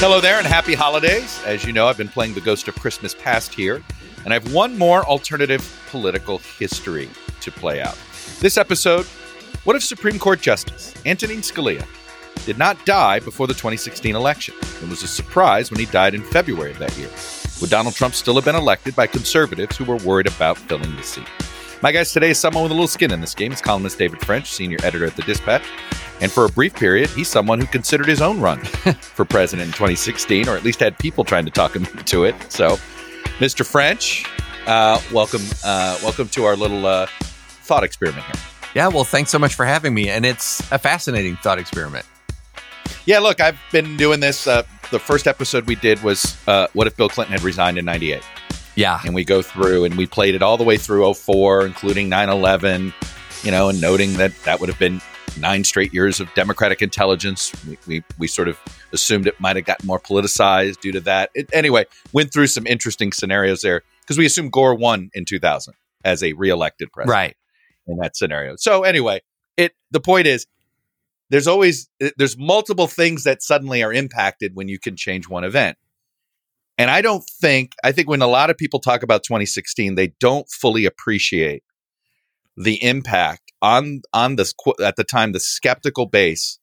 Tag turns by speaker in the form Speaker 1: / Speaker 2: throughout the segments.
Speaker 1: Hello there and happy holidays. As you know, I've been playing the Ghost of Christmas Past here, and I have one more alternative political history to play out. This episode What if Supreme Court Justice Antonin Scalia did not die before the 2016 election? It was a surprise when he died in February of that year. Would Donald Trump still have been elected by conservatives who were worried about filling the seat? My guest today is someone with a little skin in this game. It's columnist David French, senior editor at The Dispatch. And for a brief period, he's someone who considered his own run for president in 2016, or at least had people trying to talk him to it. So, Mr. French, uh, welcome, uh, welcome to our little uh, thought experiment here.
Speaker 2: Yeah, well, thanks so much for having me. And it's a fascinating thought experiment.
Speaker 1: Yeah, look, I've been doing this. Uh, the first episode we did was uh, what if Bill Clinton had resigned in 98?
Speaker 2: Yeah.
Speaker 1: And we go through and we played it all the way through 04, including 9 11, you know, and noting that that would have been nine straight years of Democratic intelligence. We, we, we sort of assumed it might have gotten more politicized due to that. It, anyway, went through some interesting scenarios there because we assumed Gore won in 2000 as a reelected president.
Speaker 2: Right.
Speaker 1: In that scenario. So anyway, it the point is there's always eh, there's multiple things that suddenly are impacted when you can change one event. And I don't think I think when a lot of people talk about 2016, they don't fully appreciate the impact on on this at the time the skeptical base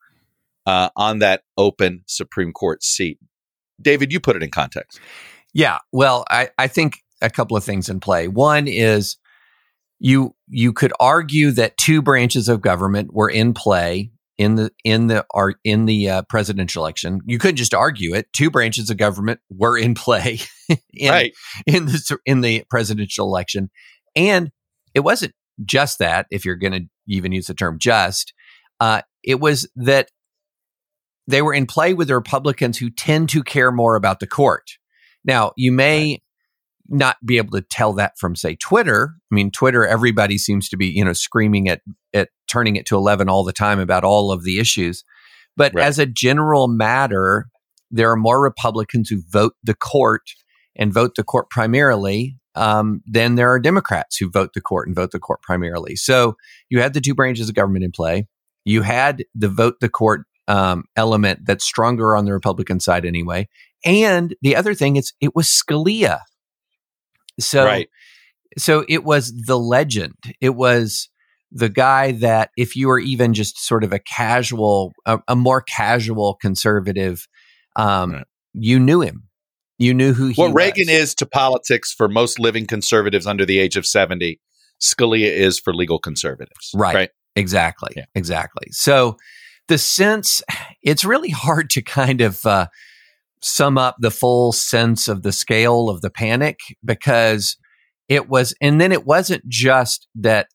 Speaker 1: uh, on that open Supreme Court seat. David, you put it in context.
Speaker 2: Yeah, well, I, I think a couple of things in play. One is you you could argue that two branches of government were in play in the in the are in the uh, presidential election. You couldn't just argue it. Two branches of government were in play in,
Speaker 1: right.
Speaker 2: in the in the presidential election, and it wasn't just that. If you're going to even use the term just, uh, it was that they were in play with the Republicans who tend to care more about the court. Now, you may right not be able to tell that from say Twitter. I mean, Twitter, everybody seems to be, you know, screaming at at turning it to 11 all the time about all of the issues. But right. as a general matter, there are more Republicans who vote the court and vote the court primarily um, than there are Democrats who vote the court and vote the court primarily. So you had the two branches of government in play. You had the vote the court um, element that's stronger on the Republican side anyway. And the other thing is, it was Scalia so,
Speaker 1: right.
Speaker 2: so it was the legend. It was the guy that if you were even just sort of a casual, a, a more casual conservative, um, right. you knew him. You knew who he
Speaker 1: what
Speaker 2: was.
Speaker 1: Reagan is to politics for most living conservatives under the age of 70, Scalia is for legal conservatives.
Speaker 2: Right. right? Exactly. Yeah. Exactly. So the sense, it's really hard to kind of, uh, sum up the full sense of the scale of the panic because it was, and then it wasn't just that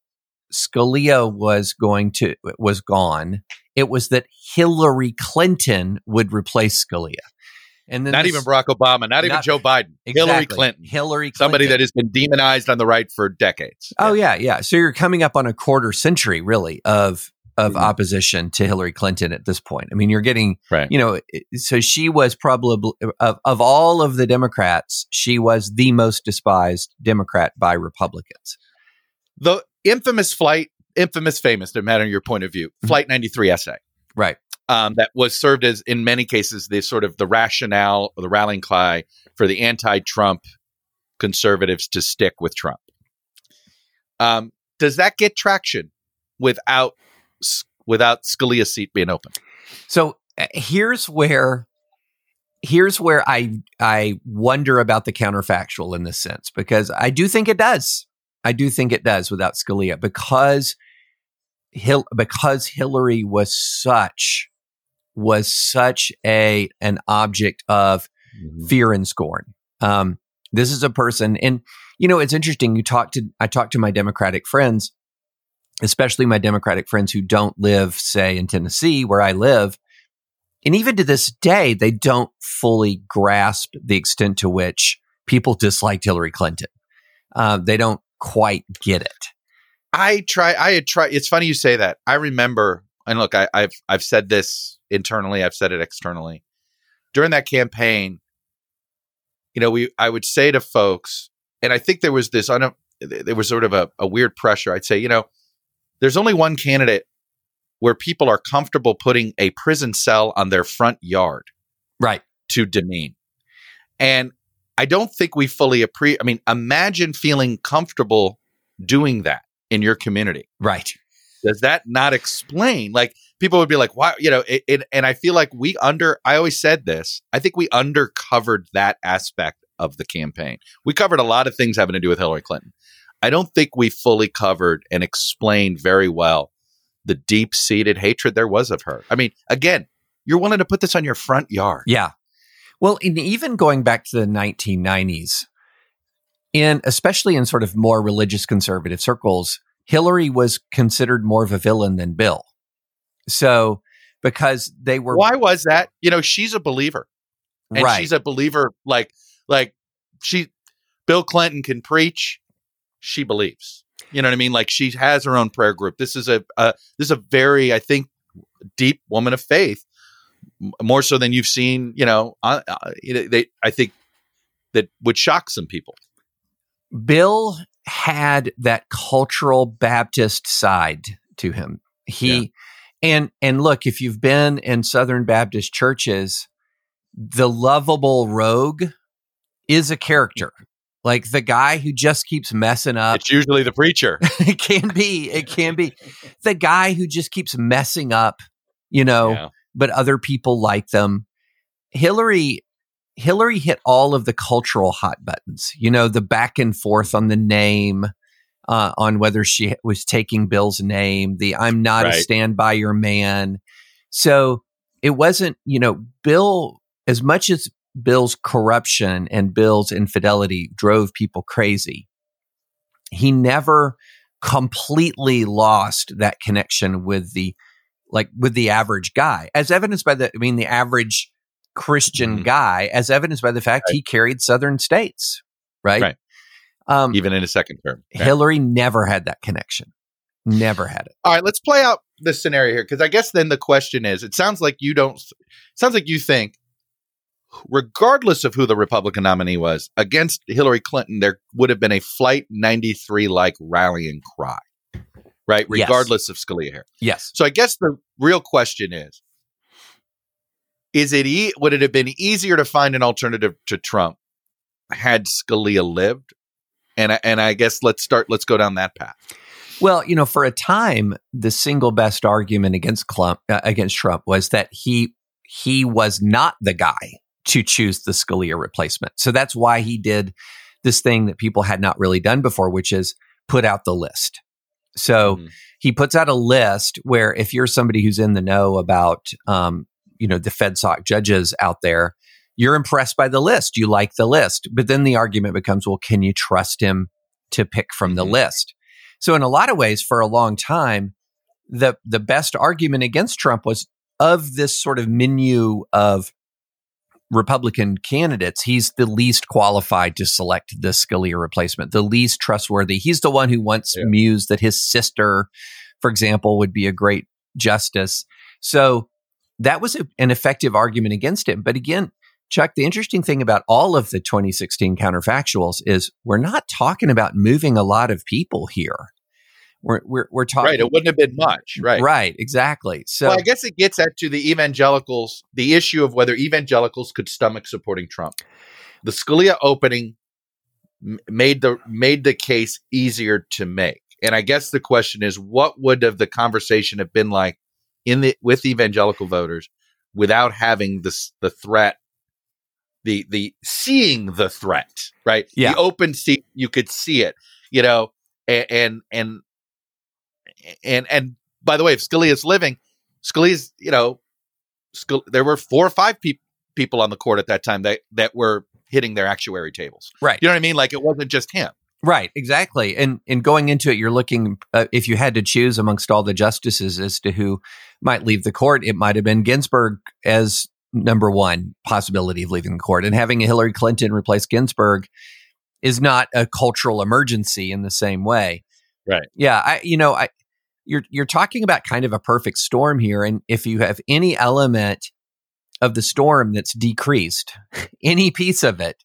Speaker 2: Scalia was going to, was gone. It was that Hillary Clinton would replace Scalia.
Speaker 1: And then not this, even Barack Obama, not, not, even Joe Biden,
Speaker 2: exactly,
Speaker 1: Hillary Clinton.
Speaker 2: Hillary Clinton.
Speaker 1: Somebody that has been demonized on the right for decades.
Speaker 2: Oh, yeah, yeah. So you're coming up on a quarter century, really, of of mm-hmm. opposition to Hillary Clinton at this point. I mean, you're getting,
Speaker 1: right.
Speaker 2: you know, so she was probably of of all of the Democrats, she was the most despised Democrat by Republicans.
Speaker 1: The infamous flight, infamous, famous, no matter your point of view, mm-hmm. Flight 93 essay,
Speaker 2: right?
Speaker 1: Um, that was served as, in many cases, the sort of the rationale or the rallying cry for the anti-Trump conservatives to stick with Trump. Um, does that get traction without without Scalia's seat being open.
Speaker 2: So uh, here's where here's where I I wonder about the counterfactual in this sense because I do think it does. I do think it does without Scalia because Hil- because Hillary was such was such a an object of mm-hmm. fear and scorn. Um, this is a person, and you know it's interesting. You talk to I talk to my Democratic friends, especially my Democratic friends who don't live, say, in Tennessee, where I live. And even to this day, they don't fully grasp the extent to which people disliked Hillary Clinton. Uh, they don't quite get it.
Speaker 1: I try. I had tried. It's funny you say that. I remember, and look, I, I've I've said this internally. I've said it externally. During that campaign, you know, we I would say to folks, and I think there was this un, there was sort of a, a weird pressure. I'd say, you know, there's only one candidate where people are comfortable putting a prison cell on their front yard,
Speaker 2: right,
Speaker 1: to demean, and I don't think we fully appreciate. I mean, imagine feeling comfortable doing that in your community,
Speaker 2: right?
Speaker 1: Does that not explain? Like people would be like, "Why?" You know, it, it, and I feel like we under. I always said this. I think we undercovered that aspect of the campaign. We covered a lot of things having to do with Hillary Clinton. I don't think we fully covered and explained very well the deep seated hatred there was of her. I mean, again, you're willing to put this on your front yard.
Speaker 2: Yeah. Well, even going back to the 1990s, and especially in sort of more religious conservative circles, Hillary was considered more of a villain than Bill. So, because they were
Speaker 1: Why was that? You know, she's a believer. And
Speaker 2: right.
Speaker 1: she's a believer like like she Bill Clinton can preach, she believes. You know what I mean? Like she has her own prayer group. This is a uh, this is a very I think deep woman of faith more so than you've seen. You know, uh, uh, they I think that would shock some people.
Speaker 2: Bill had that cultural Baptist side to him. He yeah. And and look, if you've been in Southern Baptist churches, the lovable rogue is a character. Like the guy who just keeps messing up.
Speaker 1: It's usually the preacher.
Speaker 2: it can be. It can be. The guy who just keeps messing up, you know, yeah but other people like them. Hillary Hillary hit all of the cultural hot buttons. You know, the back and forth on the name, uh, on whether she was taking Bill's name, the I'm not right. a stand by your man. So it wasn't, you know, Bill, as much as Bill's corruption and Bill's infidelity drove people crazy, he never completely lost that connection with the like with the average guy, as evidenced by the, I mean, the average Christian mm-hmm. guy, as evidenced by the fact right. he carried Southern states, right?
Speaker 1: Right. Um, Even in a second term,
Speaker 2: Hillary never had that connection. Never had it.
Speaker 1: All right, let's play out this scenario here because I guess then the question is: It sounds like you don't. sounds like you think, regardless of who the Republican nominee was, against Hillary Clinton, there would have been a Flight 93 like rallying cry right? Regardless yes. of Scalia here.
Speaker 2: Yes.
Speaker 1: So I guess the real question is is it e- would it have been easier to find an alternative to Trump had Scalia lived? And I, and I guess let's start let's go down that path.
Speaker 2: Well, you know, for a time the single best argument against Trump, uh, against Trump was that he he was not the guy to choose the Scalia replacement. So that's why he did this thing that people had not really done before, which is put out the list. So mm-hmm. he puts out a list where if you're somebody who's in the know about, um, you know, the FedSoc judges out there, you're impressed by the list. You like the list. But then the argument becomes, well, can you trust him to pick from mm-hmm. the list? So in a lot of ways, for a long time, the the best argument against Trump was of this sort of menu of Republican candidates, he's the least qualified to select the Scalia replacement, the least trustworthy. He's the one who once yeah. mused that his sister, for example, would be a great justice. So that was a, an effective argument against him. But again, Chuck, the interesting thing about all of the 2016 counterfactuals is we're not talking about moving a lot of people here. We're, we're, we're talking.
Speaker 1: Right. It wouldn't have been much. Right.
Speaker 2: Right. Exactly. So
Speaker 1: well, I guess it gets at to the evangelicals, the issue of whether evangelicals could stomach supporting Trump. The Scalia opening made the made the case easier to make. And I guess the question is, what would have the conversation have been like in the with evangelical voters without having this the threat, the the seeing the threat, right?
Speaker 2: Yeah.
Speaker 1: The open seat, you could see it, you know, and and, and and and by the way, if Scalia's living, Scalia's you know, Scal- there were four or five pe- people on the court at that time that that were hitting their actuary tables.
Speaker 2: Right.
Speaker 1: You know what I mean? Like it wasn't just him.
Speaker 2: Right, exactly. And and going into it, you're looking uh, if you had to choose amongst all the justices as to who might leave the court, it might have been Ginsburg as number one possibility of leaving the court, and having a Hillary Clinton replace Ginsburg is not a cultural emergency in the same way.
Speaker 1: Right.
Speaker 2: Yeah. I you know I you're you're talking about kind of a perfect storm here, and if you have any element of the storm that's decreased, any piece of it,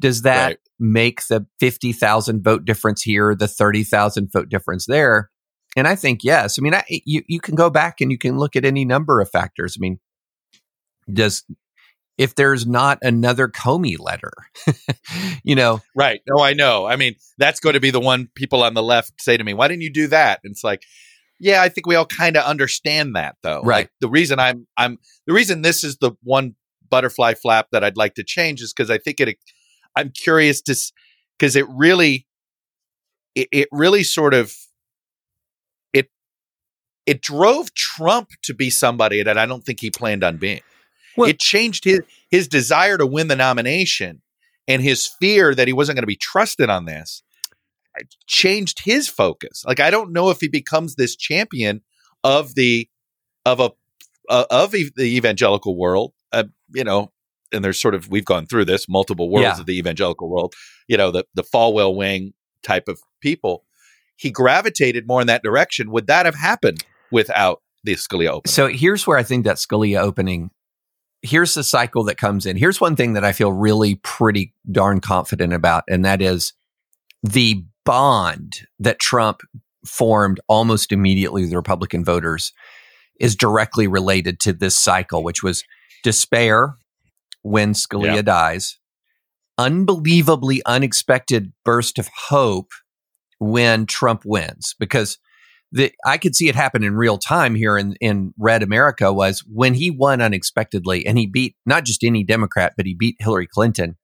Speaker 2: does that right make the 50,000 vote difference here, the 30,000 vote difference there? And I think yes. I mean, I, you you can go back and you can look at any number of factors. I mean, does if there's not another Comey letter, you know?
Speaker 1: Right. No, I know. I mean, that's going to be the one people on the left say to me, "Why didn't you do that?" And it's like, yeah, I think we all kind of understand that, though.
Speaker 2: Right.
Speaker 1: Like, the reason I'm I'm the reason this is the one butterfly flap that I'd like to change is because I think it I'm curious to because it really it, it really sort of it it drove Trump to be somebody that I don't think he planned on being. Well, it changed his his desire to win the nomination and his fear that he wasn't going to be trusted on this changed his focus. Like I don't know if he becomes this champion of the of a uh, of the evangelical world. Uh, you know, and there's sort of we've gone through this multiple worlds yeah. of the evangelical world. You know, the the Falwell wing type of people. He gravitated more in that direction. Would that have happened without the Scalia opening?
Speaker 2: So here's where I think that Scalia opening. Here's the cycle that comes in. Here's one thing that I feel really pretty darn confident about, and that is the bond that Trump formed almost immediately with the Republican voters is directly related to this cycle, which was despair when Scalia dies, unbelievably unexpected burst of hope when Trump wins because the, I could see it happen in real time here in, in Red America was when he won unexpectedly and he beat not just any Democrat, but he beat Hillary Clinton.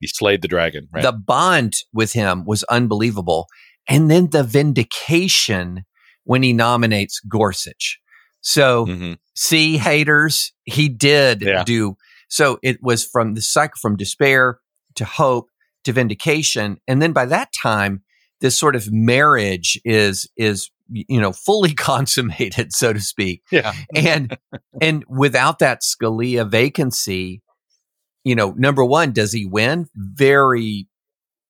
Speaker 1: He slayed the dragon. Right?
Speaker 2: The bond with him was unbelievable. And then the vindication when he nominates Gorsuch. So, mm-hmm. see, haters, he did yeah. do so it was from the cycle from despair to hope to vindication. And then by that time, this sort of marriage is is you know fully consummated so to speak.
Speaker 1: Yeah.
Speaker 2: And and without that scalia vacancy you know number one does he win? Very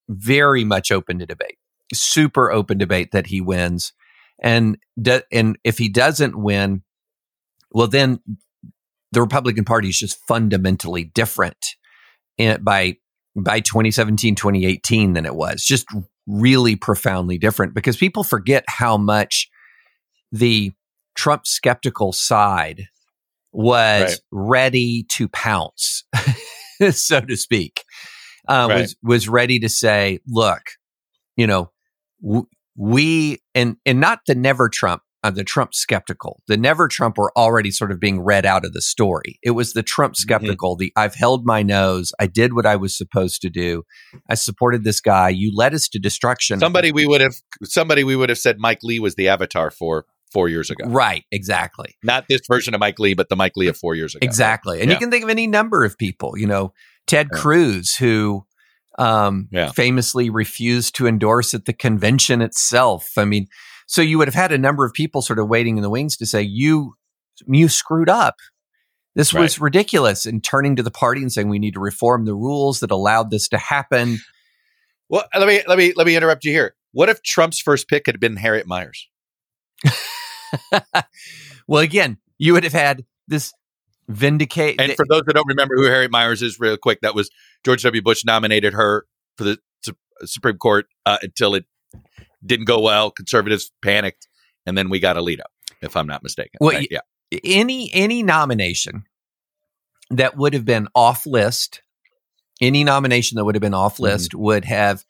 Speaker 2: very much open to debate. Super open debate that he wins. And do, and if he doesn't win well then the Republican Party is just fundamentally different in, by by 2017 2018 than it was. Just really profoundly different because people forget how much the Trump skeptical side was right. ready to pounce so to speak uh, right. was was ready to say look you know w- we and and not the never Trump uh, the Trump skeptical. The never Trump were already sort of being read out of the story. It was the Trump mm-hmm. skeptical, mm-hmm. the I've held my nose, I did what I was supposed to do. I supported this guy. You led us to destruction.
Speaker 1: Somebody we would have somebody we would have said Mike Lee was the avatar for four years ago.
Speaker 2: Right, exactly.
Speaker 1: Not this version of Mike Lee, but the Mike Lee of four years ago.
Speaker 2: Exactly. And yeah. you can think of any number of people, you know, Ted yeah. Cruz, who um, yeah. famously refused to endorse at the convention itself. I mean, so you would have had a number of people sort of waiting in the wings to say, you, you screwed up. This right. was ridiculous. And turning to the party and saying, we need to reform the rules that allowed this to happen.
Speaker 1: Well, let me, let me, let me interrupt you here. What if Trump's first pick had been Harriet Miers?
Speaker 2: well, again, you would have had this vindicate.
Speaker 1: And for those that don't remember who Harriet Miers is, real quick, that was George W. Bush nominated her for the Supreme Court uh, until it didn't go well. Conservatives panicked, and then we got Alito, if I'm not mistaken.
Speaker 2: Well, right? yeah. Any any nomination that would have been off list, any nomination that would have been off mm-hmm. list mm-hmm. would have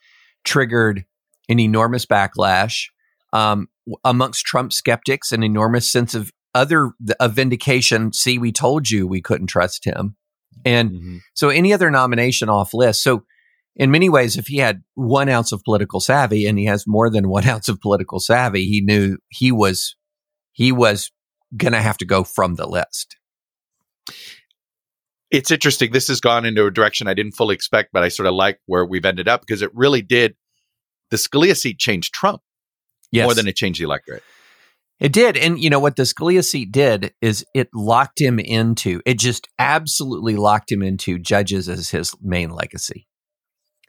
Speaker 2: triggered an enormous backlash um, amongst Trump skeptics, an enormous sense of other of vindication. See, we told you we couldn't trust him, and mm-hmm. so any other nomination off list. So in many ways, if he had one ounce of political savvy and he has more than one ounce of political savvy, he knew he was he was going to have to go from the list.
Speaker 1: It's interesting. This has gone into a direction I didn't fully expect, but I sort of like where we've ended up because it really did the Scalia seat changed Trump
Speaker 2: yes.
Speaker 1: more than it changed the electorate.
Speaker 2: It did. And you know what the Scalia seat did is it locked him into, it just absolutely locked him into judges as his main legacy.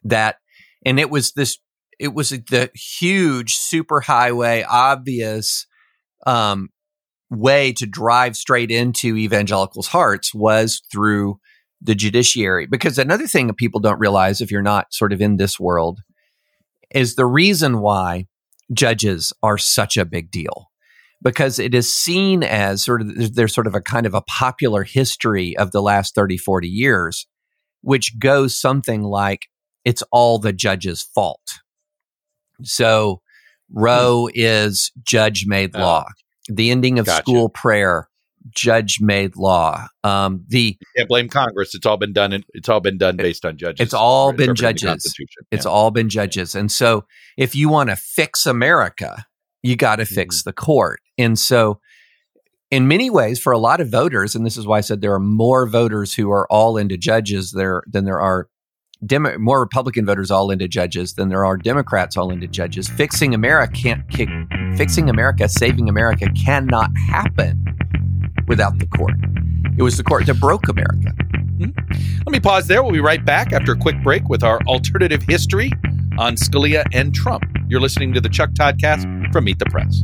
Speaker 2: That, and it was this, it was the huge superhighway, obvious um, way to drive straight into evangelicals' hearts was through the judiciary. Because another thing that people don't realize if you're not sort of in this world is the reason why judges are such a big deal because it is seen as sort of there's sort of a kind of a popular history of the last 30 40 years which goes something like it's all the judge's fault so roe hmm. is judge made oh. law the ending of gotcha. school prayer judge made law um, the
Speaker 1: you can't blame congress it's all been done in, it's all been done based on judges
Speaker 2: it's all been judges it's yeah. all been judges and so if you want to fix america you got to fix mm-hmm. the court. And so, in many ways, for a lot of voters, and this is why I said there are more voters who are all into judges there than there are Demo- more Republican voters all into judges than there are Democrats all into judges. Fixing America can't kick, fixing America, saving America cannot happen without the court. It was the court that broke America.
Speaker 1: Mm-hmm. Let me pause there. We'll be right back after a quick break with our alternative history on Scalia and Trump. You're listening to the Chuck Toddcast from Meet the Press.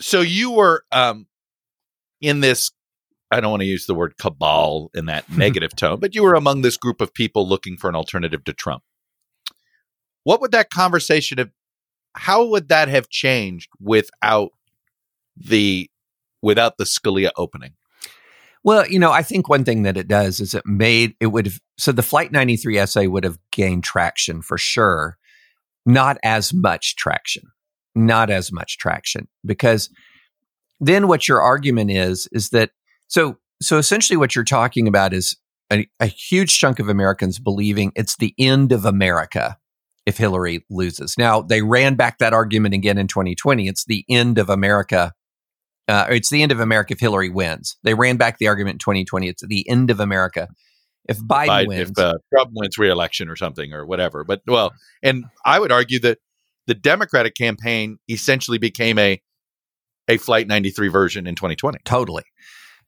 Speaker 1: So you were um, in this, I don't want to use the word cabal in that negative tone, but you were among this group of people looking for an alternative to Trump. What would that conversation have, how would that have changed without the, without the Scalia opening?
Speaker 2: Well, you know, I think one thing that it does is it made it would have so the Flight 93 essay would have gained traction for sure, not as much traction, not as much traction because then what your argument is is that so so essentially what you're talking about is a, a huge chunk of Americans believing it's the end of America if Hillary loses. Now, they ran back that argument again in 2020. It's the end of America uh, it's the end of America if Hillary wins. They ran back the argument in 2020. It's the end of America if Biden, Biden wins.
Speaker 1: If uh, Trump wins re-election or something or whatever. But well, and I would argue that the Democratic campaign essentially became a a Flight 93 version in 2020.
Speaker 2: Totally.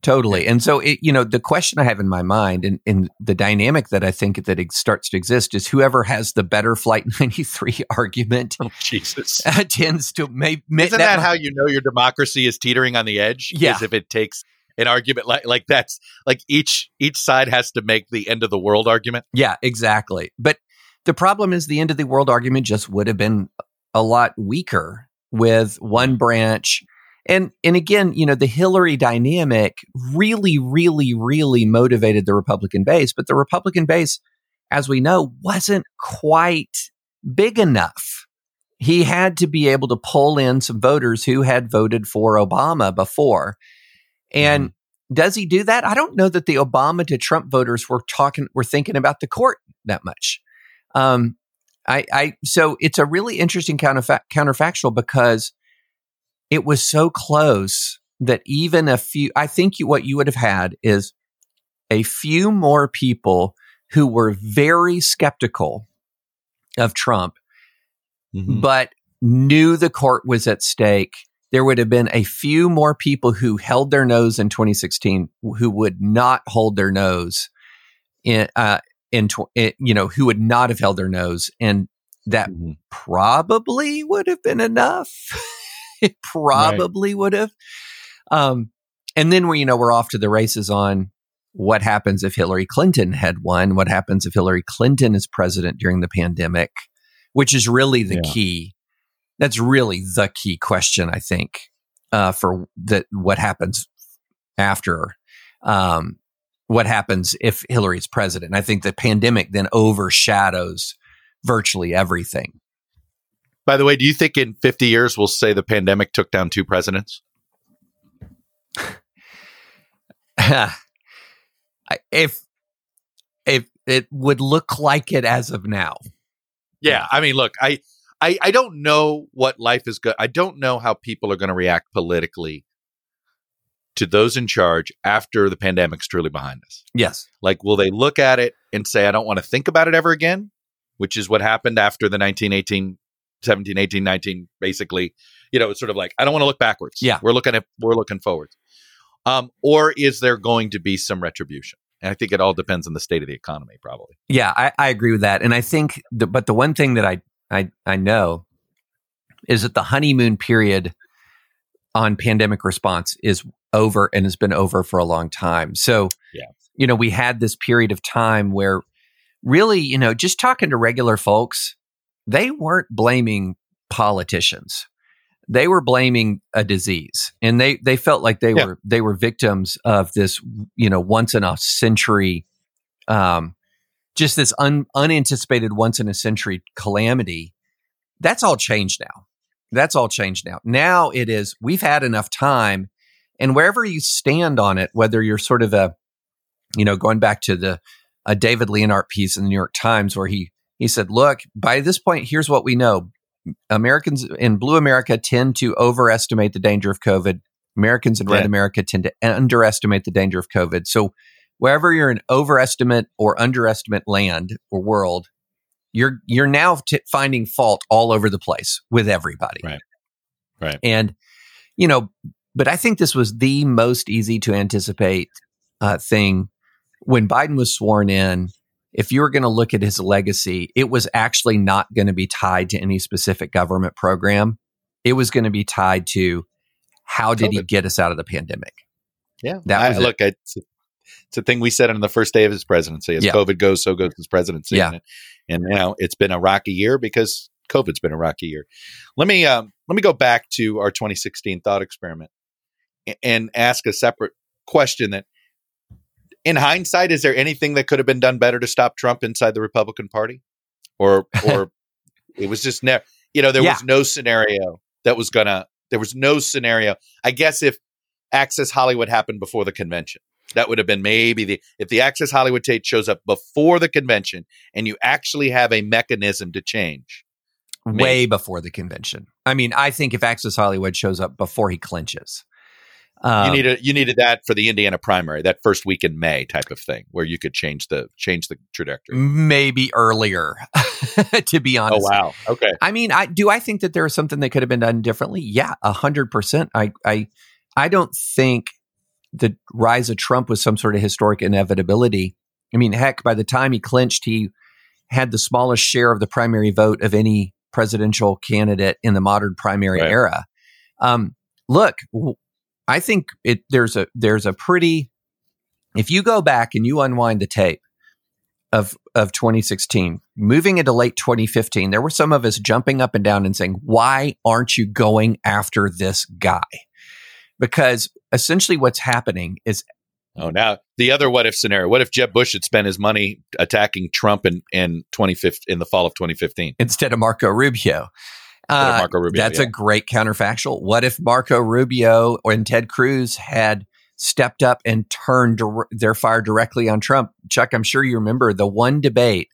Speaker 2: Totally. And so, it, you know, the question I have in my mind and, and the dynamic that I think that it starts to exist is whoever has the better Flight 93 argument
Speaker 1: oh, Jesus.
Speaker 2: Uh, tends to make.
Speaker 1: Isn't that, that how you know your democracy is teetering on the edge?
Speaker 2: Yeah.
Speaker 1: Is if it takes an argument like like that's like each each side has to make the end of the world argument.
Speaker 2: Yeah, exactly. But the problem is the end of the world argument just would have been a lot weaker with one branch and and again, you know, the Hillary dynamic really, really, really motivated the Republican base, but the Republican base, as we know, wasn't quite big enough. He had to be able to pull in some voters who had voted for Obama before. And mm-hmm. does he do that? I don't know that the Obama to Trump voters were talking were thinking about the court that much. Um, I, I so it's a really interesting counterfa- counterfactual because it was so close that even a few, I think you, what you would have had is a few more people who were very skeptical of Trump, mm-hmm. but knew the court was at stake. there would have been a few more people who held their nose in 2016 who would not hold their nose in, uh, in, tw- in you know, who would not have held their nose. And that
Speaker 1: Mm-hmm.
Speaker 2: probably would have been enough. it probably would have. Um, and then we, you know, we're off to the races on what happens if Hillary Clinton had won, what happens if Hillary Clinton is president during the pandemic, which is really the
Speaker 1: Yeah.
Speaker 2: key. That's really the key question, I think, uh, for that. What happens after? Um, what happens if Hillary is president? I think the pandemic then overshadows virtually everything.
Speaker 1: By the way, do you think in 50 years we'll say the pandemic took down two presidents?
Speaker 2: If if it would look like it as of now.
Speaker 1: Yeah, I mean, look, I, I, I don't know what life is good. I don't know how people are going to react politically to those in charge after the pandemic's truly behind us.
Speaker 2: Yes.
Speaker 1: Like, will they look at it and say, "I don't want to think about it ever again," which is what happened after the 1918, 17, 18, 19, basically. You know, it's sort of like I don't want to look backwards.
Speaker 2: Yeah.
Speaker 1: we're looking at we're looking forward. Um, or is there going to be some retribution? And I think it all depends on the state of the economy, probably.
Speaker 2: Yeah, I, I agree with that. And I think the, but the one thing that I, I I know is that the honeymoon period on pandemic response is over and has been over for a long time. So
Speaker 1: Yeah.
Speaker 2: you know, we had this period of time where really, you know, just talking to regular folks, they weren't blaming politicians. They were blaming a disease, and they they felt like they
Speaker 1: Yeah.
Speaker 2: were they were victims of this, you know, once in a century, um, just this un, unanticipated once in a century calamity. That's all changed now. That's all changed now. Now it is we've had enough time, and wherever you stand on it, whether you're sort of a, you know, going back to the a David Leonhardt piece in the New York Times where he he said, "Look, by this point, here's what we know: Americans in Blue America tend to overestimate the danger of COVID. Americans in Red America tend to underestimate the danger of COVID. So, wherever you're in overestimate or underestimate land or world, you're you're now t- finding fault all over the place with everybody.
Speaker 1: Right. Right.
Speaker 2: And you know, but I think this was the most easy to anticipate uh, thing when Biden was sworn in. If you were going to look at his legacy, it was actually not going to be tied to any specific government program. It was going to be tied to how did he get us out of the pandemic?
Speaker 1: Yeah,
Speaker 2: That
Speaker 1: I,
Speaker 2: it.
Speaker 1: look, it's, it's a thing we said on the first day of his presidency. As
Speaker 2: Yeah.
Speaker 1: COVID goes, so goes his presidency.
Speaker 2: Yeah.
Speaker 1: and, and you know it's been a rocky year because COVID's been a rocky year. Let me um, let me go back to our 2016 thought experiment a- and ask a separate question. That, in hindsight, is there anything that could have been done better to stop Trump inside the Republican Party, or or it was just never? You know, there
Speaker 2: Yeah.
Speaker 1: was no scenario that was gonna. There was no scenario. I guess if Access Hollywood happened before the convention. That would have been maybe the if the Access Hollywood tape shows up before the convention and you actually have a mechanism to change. Maybe.
Speaker 2: Way before the convention. I mean, I think if Access Hollywood shows up before he clinches, um,
Speaker 1: you needed you needed that for the Indiana primary, that first week in May type of thing, where you could change the change the trajectory.
Speaker 2: maybe earlier. to be honest.
Speaker 1: Oh wow. Okay.
Speaker 2: I mean, I do. I think that there is something that could have been done differently. Yeah, a hundred percent. I, I, I don't think the rise of Trump was some sort of historic inevitability. I mean, heck, by the time he clinched, he had the smallest share of the primary vote of any presidential candidate in the modern primary
Speaker 1: Right.
Speaker 2: era. Um, look, I think it there's a there's a pretty. If you go back and you unwind the tape of of 2016, moving into late 2015, there were some of us jumping up and down and saying, "Why aren't you going after this guy?" Because essentially, what's happening is
Speaker 1: Oh, now the other what if scenario. What if Jeb Bush had spent his money attacking Trump in in 2015 in the fall of 2015?
Speaker 2: instead of Marco Rubio. Uh,
Speaker 1: Marco Rubio,
Speaker 2: that's
Speaker 1: yeah.
Speaker 2: a great counterfactual. What if Marco Rubio and Ted Cruz had stepped up and turned dir- their fire directly on Trump? Chuck, I'm sure you remember the one debate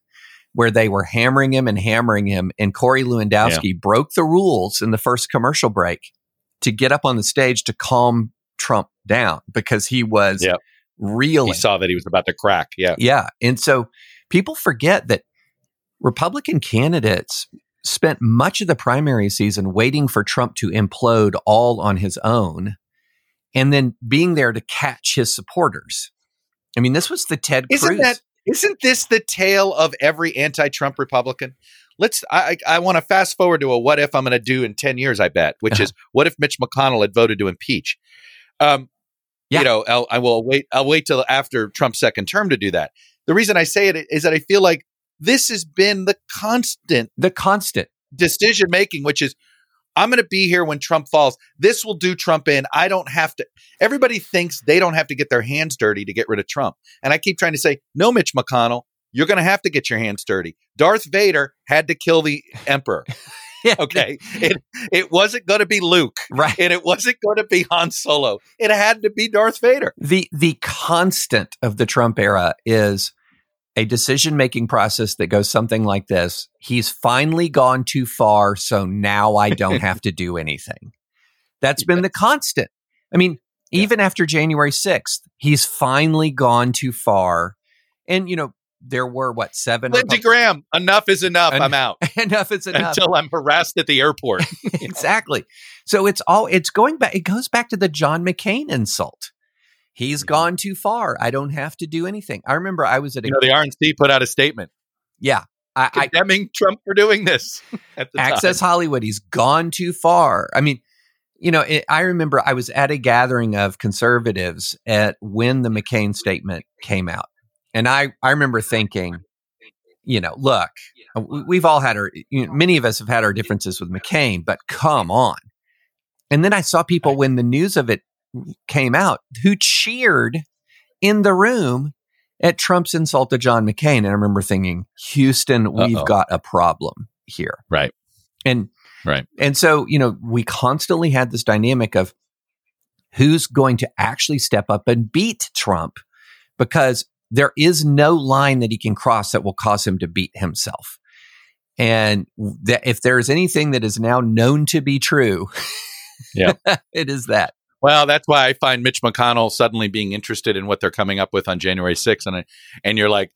Speaker 2: where they were hammering him and hammering him, and Corey Lewandowski broke the rules in the first commercial break to get up on the stage to calm Trump down because he was
Speaker 1: Yep.
Speaker 2: reeling.
Speaker 1: He saw that he was about to crack. Yeah.
Speaker 2: Yeah. And so people forget that Republican candidates spent much of the primary season waiting for Trump to implode all on his own and then being there to catch his supporters. I mean, this was the Ted
Speaker 1: Isn't
Speaker 2: Cruz.
Speaker 1: that isn't this the tale of every anti-Trump Republican? Let's. I I, I want to fast forward to a what if I'm going to do in ten years. I bet, which
Speaker 2: Uh-huh.
Speaker 1: is what if Mitch McConnell had voted to impeach? Um,
Speaker 2: Yeah.
Speaker 1: you know, I'll, I will wait. I'll wait till after Trump's second term to do that. The reason I say it is that I feel like this has been the constant
Speaker 2: the constant.
Speaker 1: decision making, which is I'm going to be here when Trump falls. This will do Trump in. I don't have to. Everybody thinks they don't have to get their hands dirty to get rid of Trump. And I keep trying to say, no, Mitch McConnell, you're going to have to get your hands dirty. Darth Vader had to kill the emperor.
Speaker 2: Yeah.
Speaker 1: Okay. It, it wasn't going to be Luke
Speaker 2: Right.
Speaker 1: and it wasn't going to be Han Solo. It had to be Darth Vader.
Speaker 2: The the constant of the Trump era is a decision making process that goes something like this. He's finally gone too far, so now I don't have to do anything. That's been the constant. I mean, even after January 6th, he's finally gone too far. And you know, there were what seven
Speaker 1: Lindsey Graham, enough is enough.
Speaker 2: En-
Speaker 1: I'm out
Speaker 2: enough is enough.
Speaker 1: until I'm harassed at the airport.
Speaker 2: exactly. So it's all it's going back. It goes back to the John McCain insult. He's
Speaker 1: mm-hmm.
Speaker 2: gone too far. I don't have to do anything. I remember I was at a
Speaker 1: you know, the RNC put out a statement
Speaker 2: yeah. I, I
Speaker 1: condemning Trump for doing this at the
Speaker 2: Access
Speaker 1: time.
Speaker 2: Hollywood. He's gone too far. I mean, you know, it, I remember I was at a gathering of conservatives at when the McCain statement came out, and I I remember thinking, you know, look, uh, we- uh-huh. we've all had our, you know, many of us have had our differences with McCain, but come on. And then I saw people when the news of it mm, came out who cheered in the room at Trump's insult to John McCain. And I remember thinking, Houston, we've
Speaker 1: Uh-oh.
Speaker 2: got a problem here.
Speaker 1: Right.
Speaker 2: And
Speaker 1: Right.
Speaker 2: and so, you know, we constantly had this dynamic of who's going to actually step up and beat Trump because there is no line that he can cross that will cause him to beat himself. And that if there is anything that is now known to be true,
Speaker 1: Yeah.
Speaker 2: it is that.
Speaker 1: Well, that's why I find Mitch McConnell suddenly being interested in what they're coming up with on January 6th. And, I, and you're like,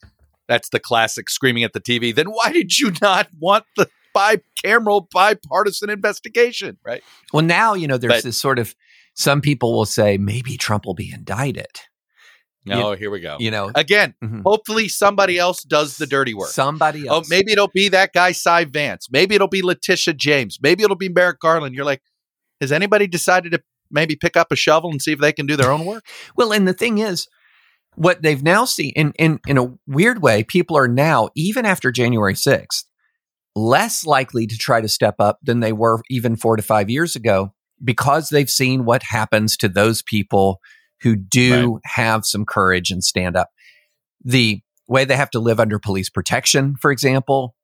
Speaker 1: that's the classic screaming at the TV. Then why did you not want the bicameral, bipartisan investigation? Right.
Speaker 2: Well, now, you know, there's
Speaker 1: But-
Speaker 2: this sort of some people will say maybe Trump will be indicted.
Speaker 1: No, here we go.
Speaker 2: You know,
Speaker 1: Again,
Speaker 2: Mhm.
Speaker 1: hopefully somebody else does the dirty work.
Speaker 2: somebody else.
Speaker 1: Oh, maybe it'll be that guy, Cy Vance. Maybe it'll be Letitia James. Maybe it'll be Merrick Garland. You're like, has anybody decided to maybe pick up a shovel and see if they can do their own work?
Speaker 2: Well, and the thing is, what they've now seen in, in in a weird way, people are now, even after January 6th, less likely to try to step up than they were even four to five years ago because they've seen what happens to those people who do have some courage and stand up. The way they have to live under police protection, for example,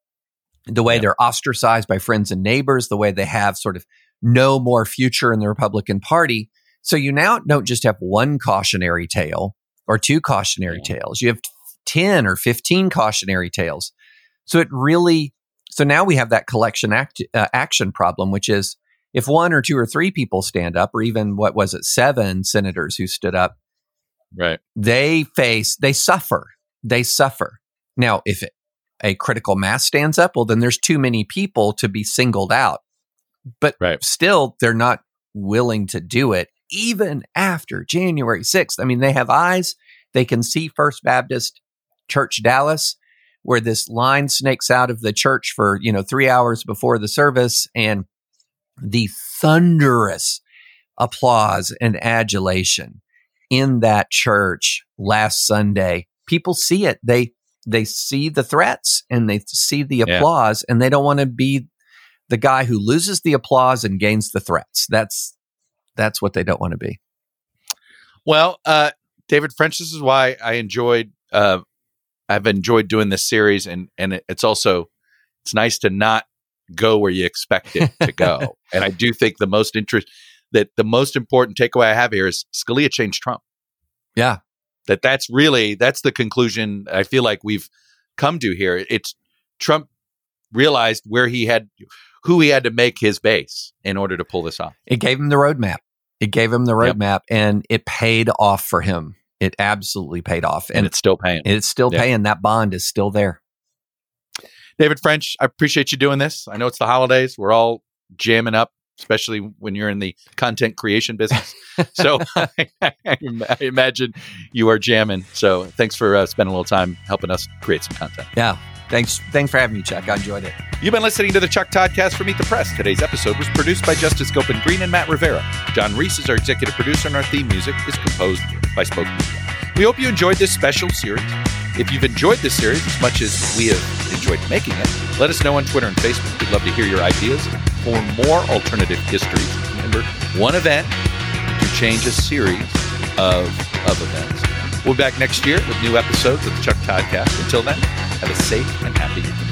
Speaker 2: the way
Speaker 1: Yeah.
Speaker 2: they're ostracized by friends and neighbors, the way they have sort of no more future in the Republican Party. So you now don't just have one cautionary tale or two cautionary
Speaker 1: Yeah.
Speaker 2: tales. You have 10 or 15 cautionary tales. So it really, so now we have that collection act, uh, action problem, which is if one or two or three people stand up, or even what was it, seven senators who stood up,
Speaker 1: Right.
Speaker 2: they face, they suffer. They suffer. Now, if it, a critical mass stands up, well, then there's too many people to be singled out. But
Speaker 1: Right.
Speaker 2: still, they're not willing to do it, even after January 6th. I mean, they have eyes. They can see First Baptist Church Dallas, where this line snakes out of the church for, you know, three hours before the service and the thunderous applause and adulation in that church last Sunday. People see it. They they see the threats and they see the
Speaker 1: Yeah.
Speaker 2: applause and they don't want to be the guy who loses the applause and gains the threats. That's that's what they don't want to be.
Speaker 1: Well, uh, David French, this is why I enjoyed. Uh, I've enjoyed doing this series, and and it's also it's nice to not go where you expect it to go. and I do think the most interest that the most important takeaway I have here is Scalia changed Trump.
Speaker 2: Yeah.
Speaker 1: That that's really that's the conclusion I feel like we've come to here. It's Trump realized where he had who he had to make his base in order to pull this off.
Speaker 2: It gave him the roadmap. It gave him the
Speaker 1: Yep.
Speaker 2: roadmap and it paid off for him. It absolutely paid off.
Speaker 1: And
Speaker 2: And
Speaker 1: it's still paying.
Speaker 2: it's still paying. That bond is still there.
Speaker 1: David French, I appreciate you doing this. I know it's the holidays. We're all jamming up, especially when you're in the content creation business. so I, I, imagine you are jamming. So thanks for uh, spending a little time helping us create some content.
Speaker 2: Yeah. Thanks. Thanks for having me, Chuck. I enjoyed it.
Speaker 1: You've been listening to the Chuck Toddcast from Meet the Press. Today's episode was produced by Justice Gopin Green and Matt Rivera. John Reese is our executive producer, and our theme music is composed by Spoke Media. We hope you enjoyed this special series. If you've enjoyed this series as much as we have enjoyed making it, let us know on Twitter and Facebook. We'd love to hear your ideas for more alternative histories. Remember, one event to change a series of, of events. We'll be back next year with new episodes of the Chuck Toddcast. Until then, have a safe and happy